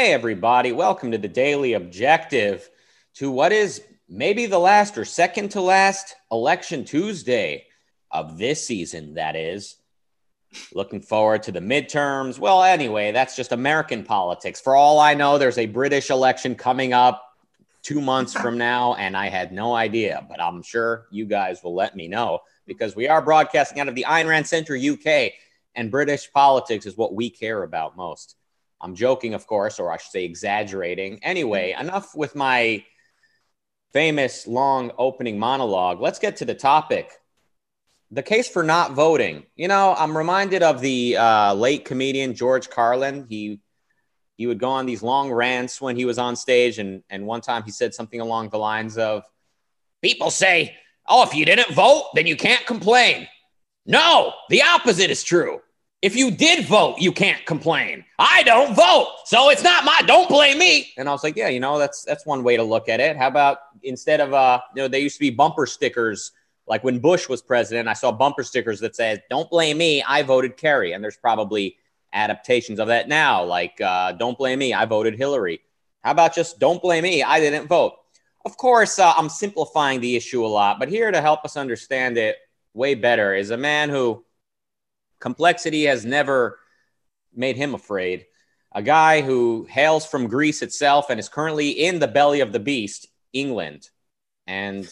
Hey, everybody. Welcome to the Daily Objective to what is maybe the last or second to last election Tuesday of this season, that is. Looking forward to the midterms. Well, anyway, that's just American politics. For all I know, there's a British election coming up two months from now, and I had no idea, but I'm sure you guys will let me know because we are broadcasting out of the Ayn Rand Center, UK, and British politics is what we care about most. I'm joking, of course, or I should say exaggerating. Anyway, enough with my famous long opening monologue. Let's get to the topic. The case for not voting. You know, I'm reminded of the uh, late comedian George Carlin. He he would go on these long rants when he was on stage, and and one time he said something along the lines of, "People say, oh, if you didn't vote, then you can't complain." No, the opposite is true. If you did vote, you can't complain. I don't vote, so it's not my. Don't blame me. And I was like, yeah, you know, that's that's one way to look at it. How about instead of uh, you know, there used to be bumper stickers like when Bush was president. I saw bumper stickers that said, "Don't blame me. I voted Kerry." And there's probably adaptations of that now, like uh, "Don't blame me. I voted Hillary." How about just "Don't blame me. I didn't vote." Of course, uh, I'm simplifying the issue a lot, but here to help us understand it way better is a man who Complexity has never made him afraid. A guy who hails from Greece itself and is currently in the belly of the beast, England. And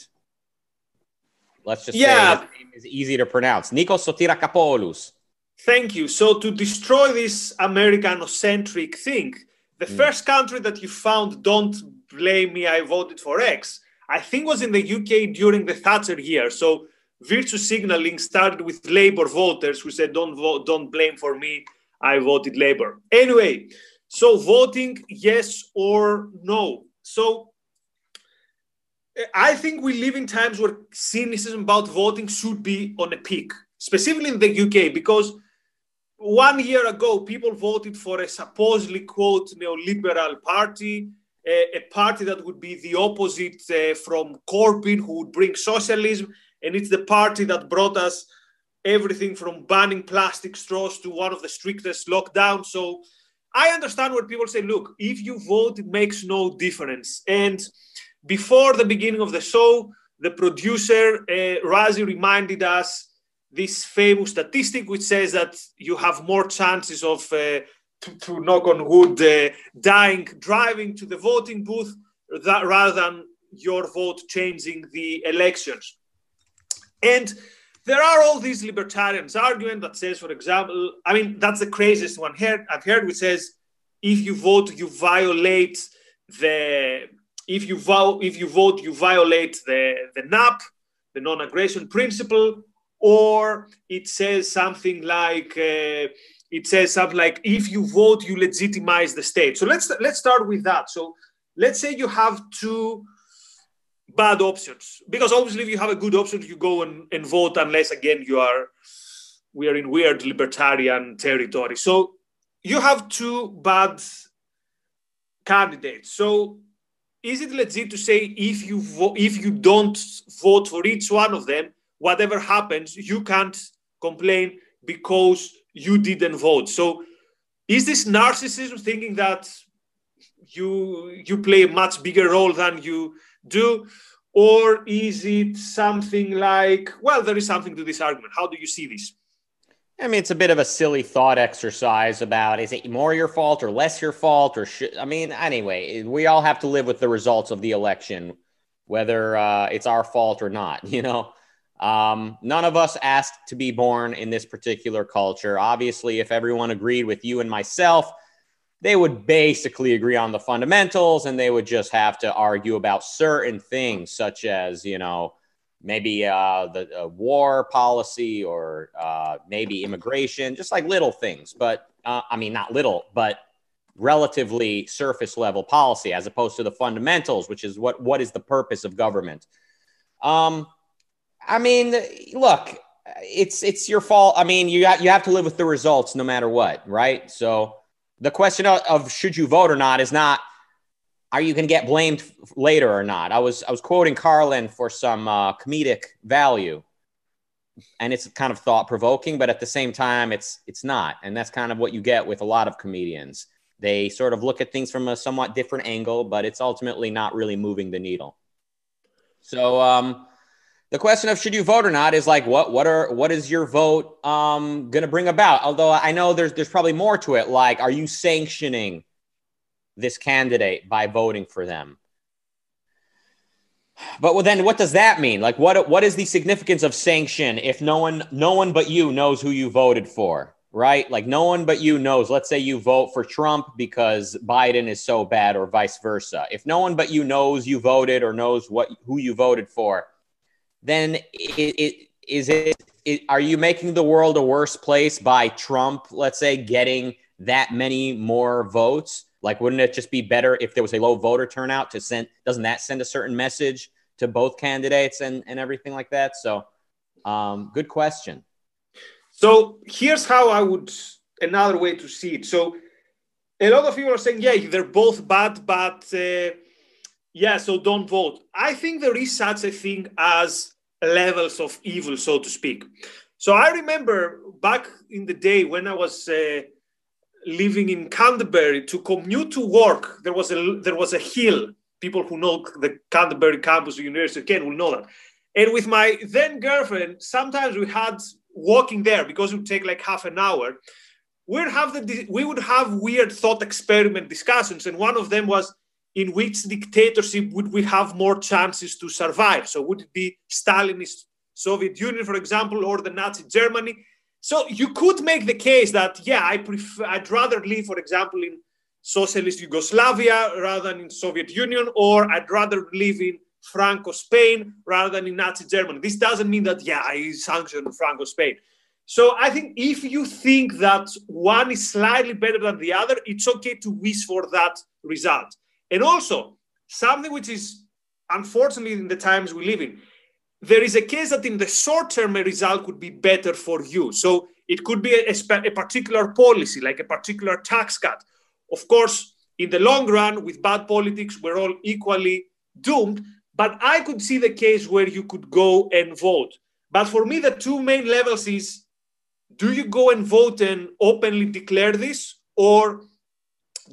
let's just yeah. say his name is easy to pronounce. Nikos Sotirakopoulos. Thank you. So to destroy this Americanocentric thing, the mm. first country that you found, don't blame me, I voted for X, I think was in the UK during the Thatcher year. So virtue signaling started with labor voters who said don't vote don't blame for me i voted labor anyway so voting yes or no? So i think we live in times where cynicism about voting should be on a peak specifically in the uk because one year ago people voted for a supposedly quote neoliberal party a, a party that would be the opposite uh, from corbyn who would bring socialism and it's the party that brought us everything from banning plastic straws to one of the strictest lockdowns. So I understand where people say, look, if you vote, it makes no difference. And before the beginning of the show, the producer, uh, Razi, reminded us this famous statistic which says that you have more chances of, uh, to, to, knock on wood, uh, dying driving to the voting booth that, rather than your vote changing the elections. And there are all these libertarians argument that says, for example, I mean, that's the craziest one here I've heard, which says, if you vote, you violate the if you vote if you vote, you violate the the NAP, the non-aggression principle, or it says something like uh, it says something like if you vote, you legitimize the state. So let's let's start with that. So let's say you have two bad options. Because obviously if you have a good option you go and, and vote unless again you are we are in weird libertarian territory. So you have two bad candidates. So is it legit to say if you vo- if you don't vote for each one of them whatever happens you can't complain because you didn't vote? So is this narcissism thinking that you you play a much bigger role than you do? Or is it something like, well, there is something to this argument? How do you see this? I mean, it's a bit of a silly thought exercise about is it more your fault or less your fault or should, I mean, anyway, we all have to live with the results of the election, whether uh, it's our fault or not, you know? Um, none of us asked to be born in this particular culture. Obviously, if everyone agreed with you and myself, they would basically agree on the fundamentals and they would just have to argue about certain things such as you know maybe uh, the uh, war policy or uh, maybe immigration just like little things but uh, i mean not little but relatively surface level policy as opposed to the fundamentals which is what what is the purpose of government. Um i mean look it's it's your fault. I mean you got, you have to live with the results no matter what right? So the question of, of should you vote or not is not are you going to get blamed later or not. I was I was quoting Carlin for some uh, comedic value, and it's kind of thought provoking, but at the same time, it's it's not, and that's kind of what you get with a lot of comedians. they sort of look at things from a somewhat different angle, but it's ultimately not really moving the needle. So um, the question of should you vote or not is like what what are what is your vote um, going to bring about? Although I know there's there's probably more to it. Like, are you sanctioning this candidate by voting for them? But well, then what does that mean? Like, what what is the significance of sanction if no one no one but you knows who you voted for? right? Like no one but you knows. Let's say you vote for Trump because Biden is so bad, or vice versa. If no one but you knows you voted or knows what who you voted for, then it, it is it, it. Are you making the world a worse place by Trump? Let's say getting that many more votes. Like, wouldn't it just be better if there was a low voter turnout to send? Doesn't that send a certain message to both candidates and and everything like that? So, um, good question. So here's how I would another way to see it. So a lot of people are saying, yeah, they're both bad, but uh, yeah, so don't vote. I think there is such a thing as levels of evil, so to speak. So I remember back in the day when I was uh, living in Canterbury to commute to work, there was a there was a hill. People who know the Canterbury campus university again will know that. And with my then girlfriend, sometimes we had walking there because it would take like half an hour we'd have the we would have weird thought experiment discussions and one of them was in which dictatorship would we have more chances to survive so would it be stalinist soviet union for example or the nazi germany so you could make the case that yeah i prefer i'd rather live for example in socialist yugoslavia rather than in soviet union or i'd rather live in Franco Spain rather than in Nazi Germany. This doesn't mean that, yeah, I sanction Franco Spain. So I think if you think that one is slightly better than the other, it's okay to wish for that result. And also, something which is unfortunately in the times we live in, there is a case that in the short term, a result could be better for you. So it could be a, a, particular policy, like a particular tax cut. Of course, in the long run, with bad politics, we're all equally doomed. But I could see the case where you could go and vote. But for me, the two main levels is do you go and vote and openly declare this? Or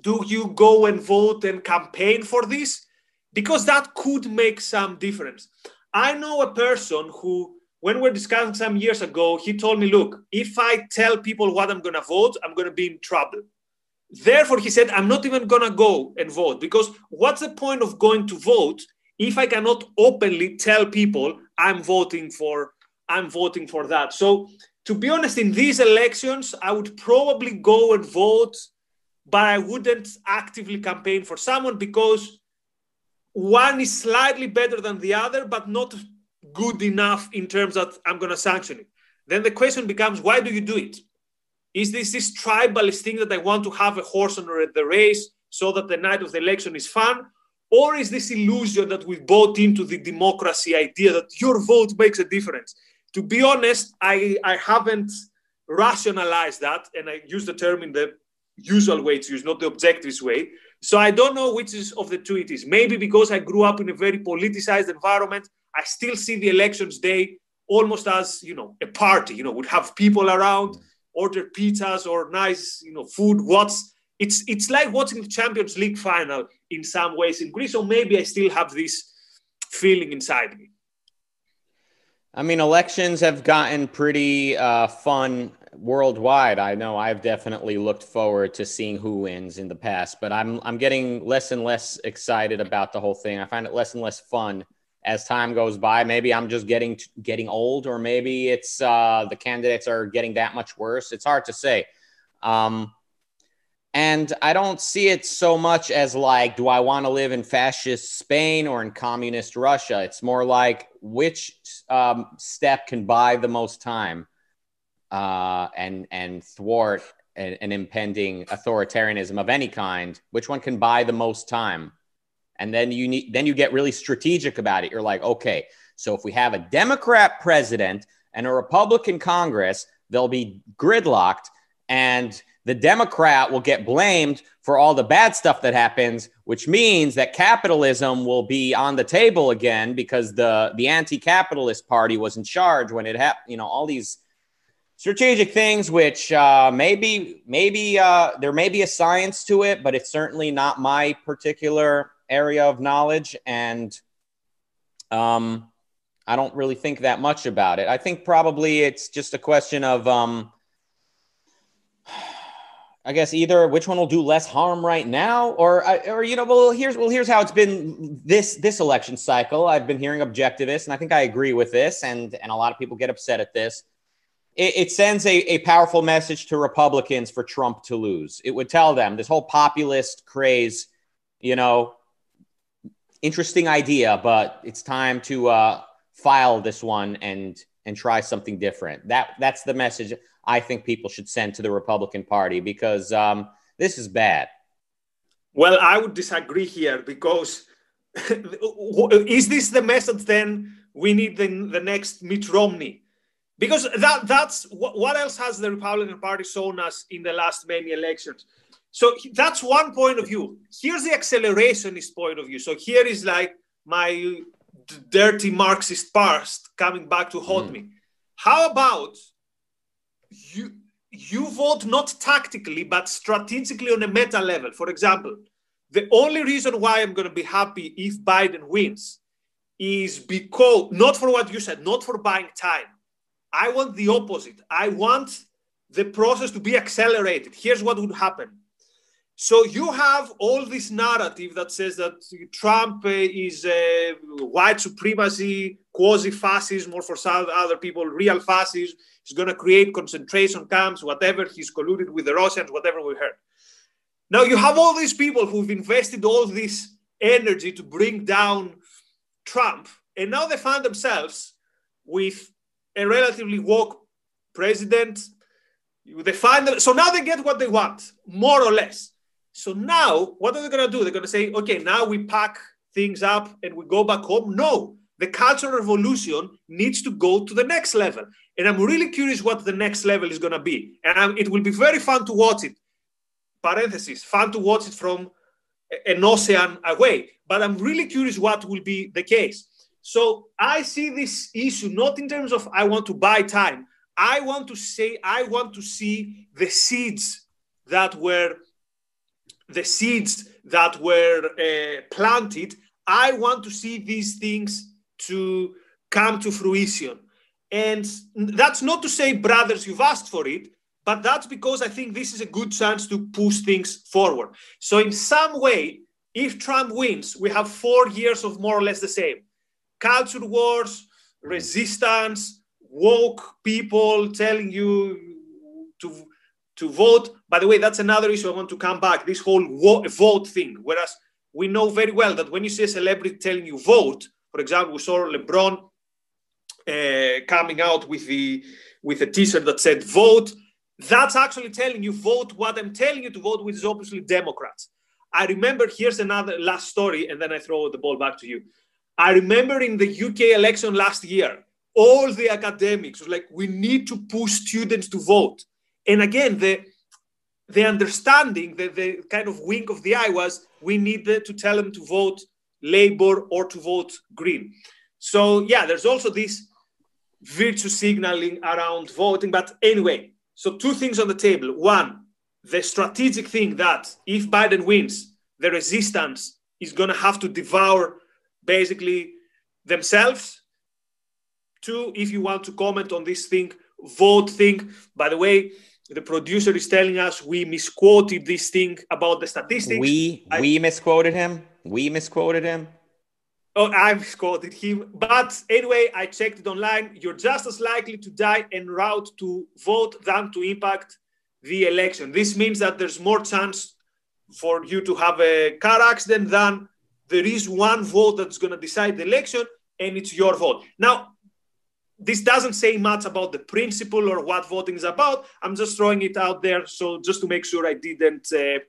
do you go and vote and campaign for this? Because that could make some difference. I know a person who, when we are discussing some years ago, he told me, look, if I tell people what I'm going to vote, I'm going to be in trouble. Therefore, he said, I'm not even going to go and vote because what's the point of going to vote if I cannot openly tell people I'm voting for I'm voting for that. So to be honest, in these elections, I would probably go and vote, but I wouldn't actively campaign for someone because one is slightly better than the other, but not good enough in terms that I'm going to sanction it. Then the question becomes, why do you do it? Is this this tribalist thing that I want to have a horse on the race so that the night of the election is fun? Or is this illusion that we bought into the democracy idea that your vote makes a difference? To be honest, I, I haven't rationalized that, and I use the term in the usual way to use, not the objectivist way. So I don't know which is of the two it is. Maybe because I grew up in a very politicized environment, I still see the elections day almost as you know a party. You know, would have people around, order pizzas or nice you know food. What's it's it's like watching the Champions League final in some ways in Greece, or maybe I still have this feeling inside me. I mean, elections have gotten pretty uh, fun worldwide. I know I've definitely looked forward to seeing who wins in the past, but I'm I'm getting less and less excited about the whole thing. I find it less and less fun as time goes by. Maybe I'm just getting getting old, or maybe it's uh, the candidates are getting that much worse. It's hard to say. Um, and I don't see it so much as like, do I want to live in fascist Spain or in communist Russia? It's more like which um, step can buy the most time uh, and and thwart an, an, impending authoritarianism of any kind. Which one can buy the most time? And then you need then you get really strategic about it. You're like, okay, so if we have a Democrat president and a Republican Congress, they'll be gridlocked and the Democrat will get blamed for all the bad stuff that happens, which means that capitalism will be on the table again because the the anti-capitalist party was in charge when it happened. You know, all these strategic things, which uh, maybe maybe uh, there may be a science to it, but it's certainly not my particular area of knowledge, and um, I don't really think that much about it. I think probably it's just a question of um, I guess either which one will do less harm right now, or or you know, well here's well here's how it's been this this election cycle. I've been hearing objectivists, and I think I agree with this, and and a lot of people get upset at this. It, it sends a, a powerful message to Republicans for Trump to lose. It would tell them this whole populist craze, you know, interesting idea, but it's time to uh, file this one and and try something different. That that's the message I think people should send to the Republican Party because um, this is bad. Well, I would disagree here because is this the message then we need the, the next Mitt Romney? Because that that's what else has the Republican Party shown us in the last many elections? So that's one point of view. Here's the accelerationist point of view. So here is like my dirty Marxist past coming back to haunt mm. me. How about you you vote not tactically but strategically on a meta level. For example, the only reason why I'm going to be happy if Biden wins is because not for what you said, not for buying time. I want the opposite. I want the process to be accelerated. Here's what would happen. So you have all this narrative that says that Trump uh, is uh, white supremacy, quasi-fascism, or for some other people, real fascism He's going to create concentration camps, whatever. He's colluded with the Russians, whatever we heard. Now you have all these people who've invested all this energy to bring down Trump, and now they find themselves with a relatively woke president. They find them, so now they get what they want, more or less. So now, what are they going to do? They're going to say, okay, now we pack things up and we go back home. No, the cultural revolution needs to go to the next level. And I'm really curious what the next level is going to be. And I'm, it will be very fun to watch it. Parenthesis, fun to watch it from an ocean away. But I'm really curious what will be the case. So I see this issue not in terms of I want to buy time. I want to say, I want to see the seeds that were the seeds that were uh, planted. I want to see these things to come to fruition. And that's not to say, brothers, you've asked for it, but that's because I think this is a good chance to push things forward. So, in some way, if Trump wins, we have four years of more or less the same culture wars, resistance, woke people telling you to, to vote. By the way, that's another issue I want to come back this whole vote thing. Whereas we know very well that when you see a celebrity telling you vote, for example, we saw LeBron uh, coming out with the with a T-shirt that said "Vote." That's actually telling you vote what I'm telling you to vote, which is obviously Democrats. I remember here's another last story, and then I throw the ball back to you. I remember in the UK election last year, all the academics was like, "We need to push students to vote." And again, the the understanding, the, the kind of wink of the eye was, we needed to tell them to vote Labour or to vote Green. So, yeah, there's also this virtue signaling around voting. But anyway, so two things on the table. One, the strategic thing that if Biden wins, the resistance is going to have to devour basically themselves. Two, if you want to comment on this thing, vote thing. By the way, the producer is telling us we misquoted this thing about the statistics. We I, we misquoted him. We misquoted him. Oh, I misquoted him. But anyway, I checked it online. You're just as likely to die en route to vote than to impact the election. This means that there's more chance for you to have a car accident than there is one vote that's going to decide the election, and it's your vote. Now, this doesn't say much about the principle or what voting is about. I'm just throwing it out there, so just to make sure I didn't, uh,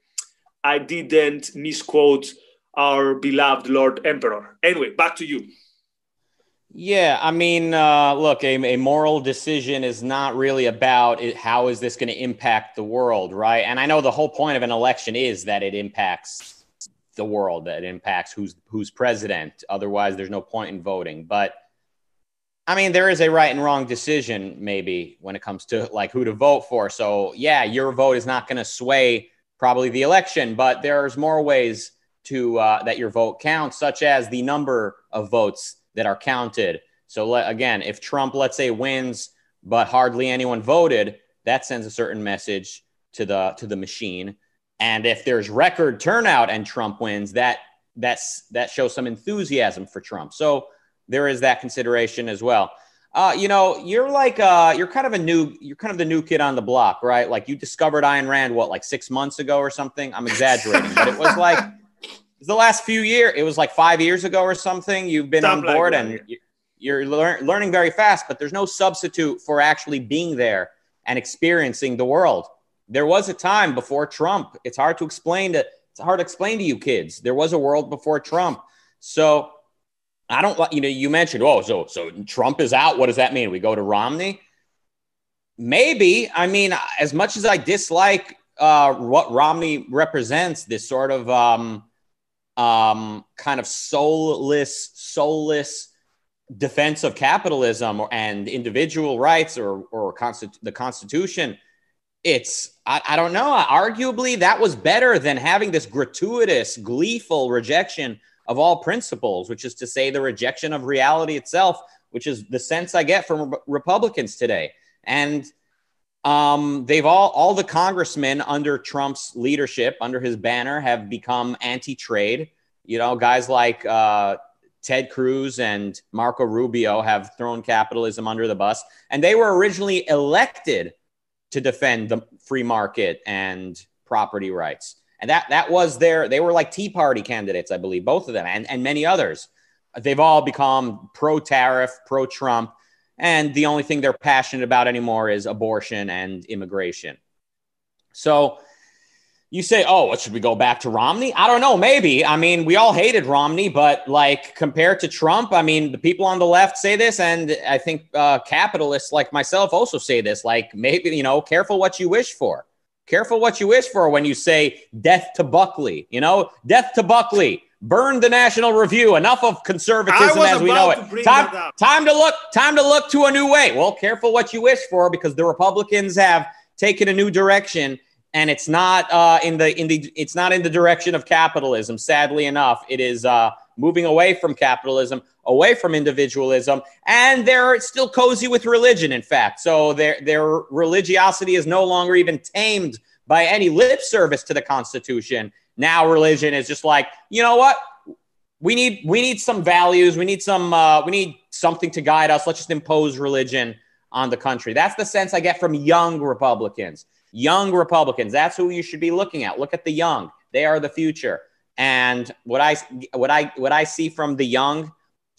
I didn't misquote our beloved Lord Emperor. Anyway, back to you. Yeah, I mean, uh, look, a, a, moral decision is not really about it, how is this going to impact the world, right? And I know the whole point of an election is that it impacts the world, that impacts who's who's president. Otherwise, there's no point in voting. But I mean, there is a right and wrong decision, maybe, when it comes to like who to vote for. So, yeah, your vote is not going to sway probably the election, but there's more ways to uh, that your vote counts, such as the number of votes that are counted. So, again, if Trump, let's say, wins, but hardly anyone voted, that sends a certain message to the to the machine. And if there's record turnout and Trump wins, that that's that shows some enthusiasm for Trump. So there is that consideration as well. Uh, you know, you're like uh, you're kind of a new you're kind of the new kid on the block, right? Like you discovered Ayn Rand what like six months ago or something. I'm exaggerating, but it was like the last few years. It was like five years ago or something. You've been on board like and you're lear- learning very fast. But there's no substitute for actually being there and experiencing the world. There was a time before Trump. It's hard to explain to it's hard to explain to you kids. There was a world before Trump. So I don't like, you know, you mentioned, oh, so so Trump is out. What does that mean? We go to Romney? Maybe. I mean, as much as I dislike uh, what Romney represents, this sort of um, um, kind of soulless, soulless defense of capitalism and individual rights or, or consti- the Constitution, it's, I, I don't know, arguably that was better than having this gratuitous, gleeful rejection of all principles, which is to say the rejection of reality itself, which is the sense I get from Republicans today. And um, they've all, all the congressmen under Trump's leadership, under his banner, have become anti trade. You know, guys like uh, Ted Cruz and Marco Rubio have thrown capitalism under the bus. And they were originally elected to defend the free market and property rights. And that that was their they were like Tea Party candidates, I believe, both of them and, and many others. They've all become pro tariff, pro Trump, and the only thing they're passionate about anymore is abortion and immigration. So you say, oh, what should we go back to Romney? I don't know, maybe. I mean, we all hated Romney, but like compared to Trump, I mean, the people on the left say this, and I think uh, capitalists like myself also say this. Like, maybe, you know, careful what you wish for. Careful what you wish for when you say death to Buckley. You know, death to Buckley. Burn the National Review. Enough of conservatism as we know it. Time, time to look. Time to look to a new way. Well, careful what you wish for because the Republicans have taken a new direction, and it's not uh, in the in the it's not in the direction of capitalism. Sadly enough, it is uh, moving away from capitalism, away from individualism, and they're still cozy with religion, in fact. So their, their religiosity is no longer even tamed by any lip service to the Constitution. Now religion is just like, you know what? We need we need some values. We need some uh, we need something to guide us. Let's just impose religion on the country. That's the sense I get from young Republicans. Young Republicans. That's who you should be looking at. Look at the young. They are the future. And what I what I what I see from the young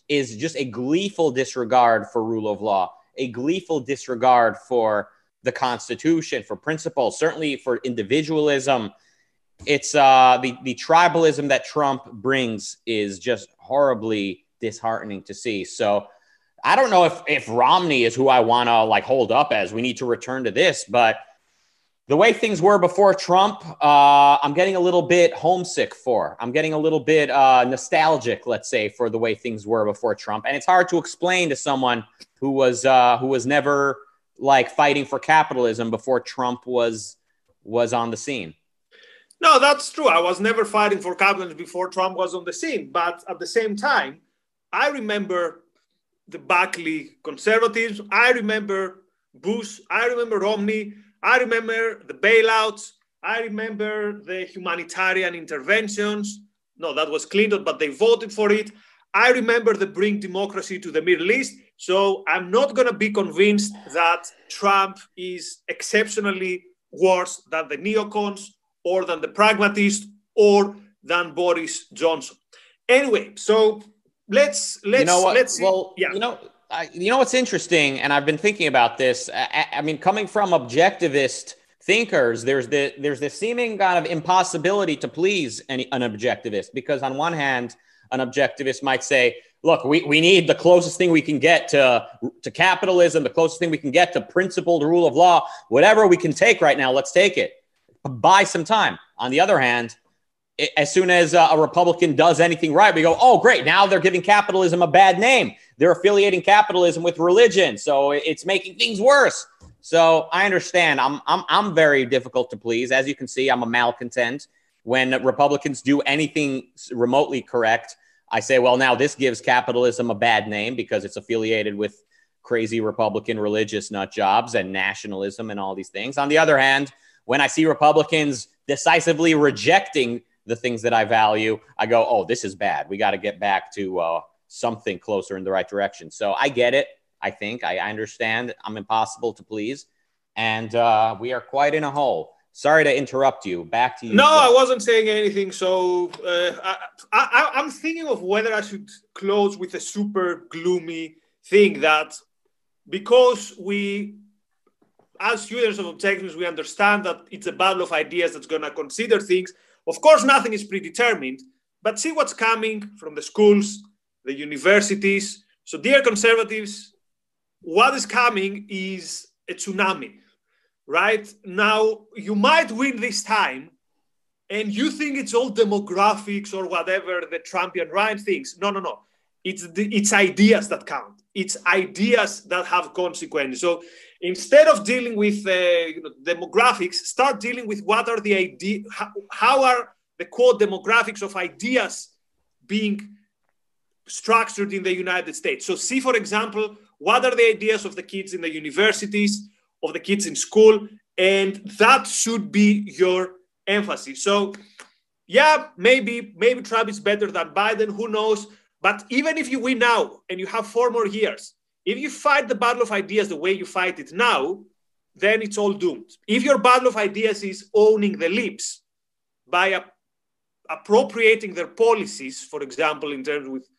is just a gleeful disregard for rule of law, a gleeful disregard for the Constitution, for principles, certainly for individualism. It's uh, the the tribalism that Trump brings is just horribly disheartening to see. So I don't know if if Romney is who I want to like hold up as. We need to return to this, but the way things were before Trump, uh, I'm getting a little bit homesick for. I'm getting a little bit uh, nostalgic, let's say, for the way things were before Trump, and it's hard to explain to someone who was uh, who was never like fighting for capitalism before Trump was was on the scene. No, that's true. I was never fighting for capitalism before Trump was on the scene, but at the same time, I remember the Buckley conservatives. I remember Bush. I remember Romney. I remember the bailouts. I remember the humanitarian interventions. No, that was Clinton, but they voted for it. I remember the bring democracy to the Middle East. So I'm not going to be convinced that Trump is exceptionally worse than the neocons or than the pragmatists or than Boris Johnson. Anyway, so let's let's you know what? let's see. Well, yeah. you know I, you know what's interesting, and I've been thinking about this. I, I, mean, coming from objectivist thinkers, there's the there's the seeming kind of impossibility to please any an objectivist because on one hand, an objectivist might say, "Look, we, we need the closest thing we can get to to capitalism, the closest thing we can get to principled rule of law, whatever we can take right now, let's take it. Buy some time." On the other hand, as soon as uh, a Republican does anything right, we go, "Oh, great! Now they're giving capitalism a bad name." they're affiliating capitalism with religion. So it's making things worse. So I understand. I'm, I'm, I'm very difficult to please. As you can see, I'm a malcontent. When Republicans do anything remotely correct, I say, well, now this gives capitalism a bad name because it's affiliated with crazy Republican religious nut jobs and nationalism and all these things. On the other hand, when I see Republicans decisively rejecting the things that I value, I go, oh, this is bad. We got to get back to uh, something closer in the right direction. So I get it. I think I, I understand. I'm impossible to please, and uh, we are quite in a hole. Sorry to interrupt you. Back to you. No, I wasn't saying anything. So uh, I, am thinking of whether I should close with a super gloomy thing that because we, as users of objectives, we understand that it's a battle of ideas that's going to consider things. Of course, nothing is predetermined, but see what's coming from the schools, the universities. So, dear conservatives, what is coming is a tsunami, right? Now, you might win this time, and you think it's all demographics or whatever the Trumpian Ryan thinks. No, no, no. It's, the, it's ideas that count. It's ideas that have consequences. So instead of dealing with uh, you know, demographics, start dealing with what are the idea, how, how are the core demographics of ideas being structured in the United States. So see, for example, what are the ideas of the kids in the universities, of the kids in school, and that should be your emphasis. So, yeah, maybe maybe Trump is better than Biden. Who knows? But even if you win now and you have four more years, if you fight the battle of ideas the way you fight it now, then it's all doomed. If your battle of ideas is owning the lips by appropriating their policies, for example, in terms with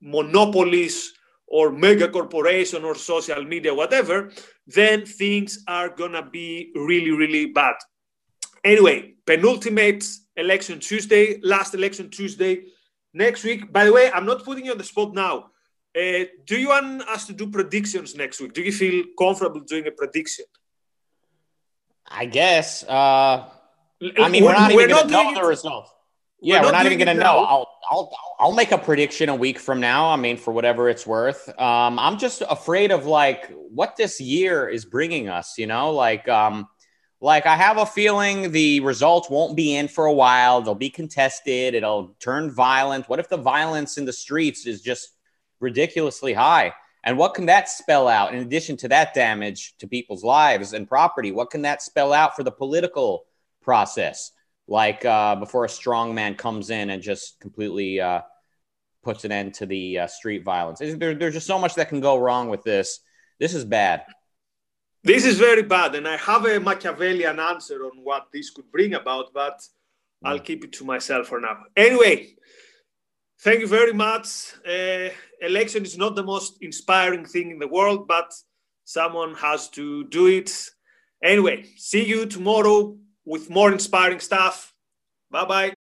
monopolies or mega corporation or social media, whatever, then things are gonna be really, really bad. Anyway, penultimate election Tuesday, last election Tuesday, next week. By the way, I'm not putting you on the spot now. Uh, do you want us to do predictions next week? Do you feel comfortable doing a prediction? I guess. Uh, I mean, we're, we're not even going to know the results. Yeah, we're, we're not even going to know. I'll, I'll, I'll make a prediction a week from now. I mean, for whatever it's worth. Um, I'm just afraid of like what this year is bringing us. You know, like, um, like I have a feeling the results won't be in for a while. They'll be contested. It'll turn violent. What if the violence in the streets is just ridiculously high? And what can that spell out in addition to that damage to people's lives and property? What can that spell out for the political process? like uh, before a strong man comes in and just completely uh, puts an end to the uh, street violence. There, there's just so much that can go wrong with this. This is bad. This is very bad, and I have a Machiavellian answer on what this could bring about, but I'll keep it to myself for now. Anyway, thank you very much. Election is not the most inspiring thing in the world, but someone has to do it. Anyway, see you tomorrow with more inspiring stuff. Bye bye.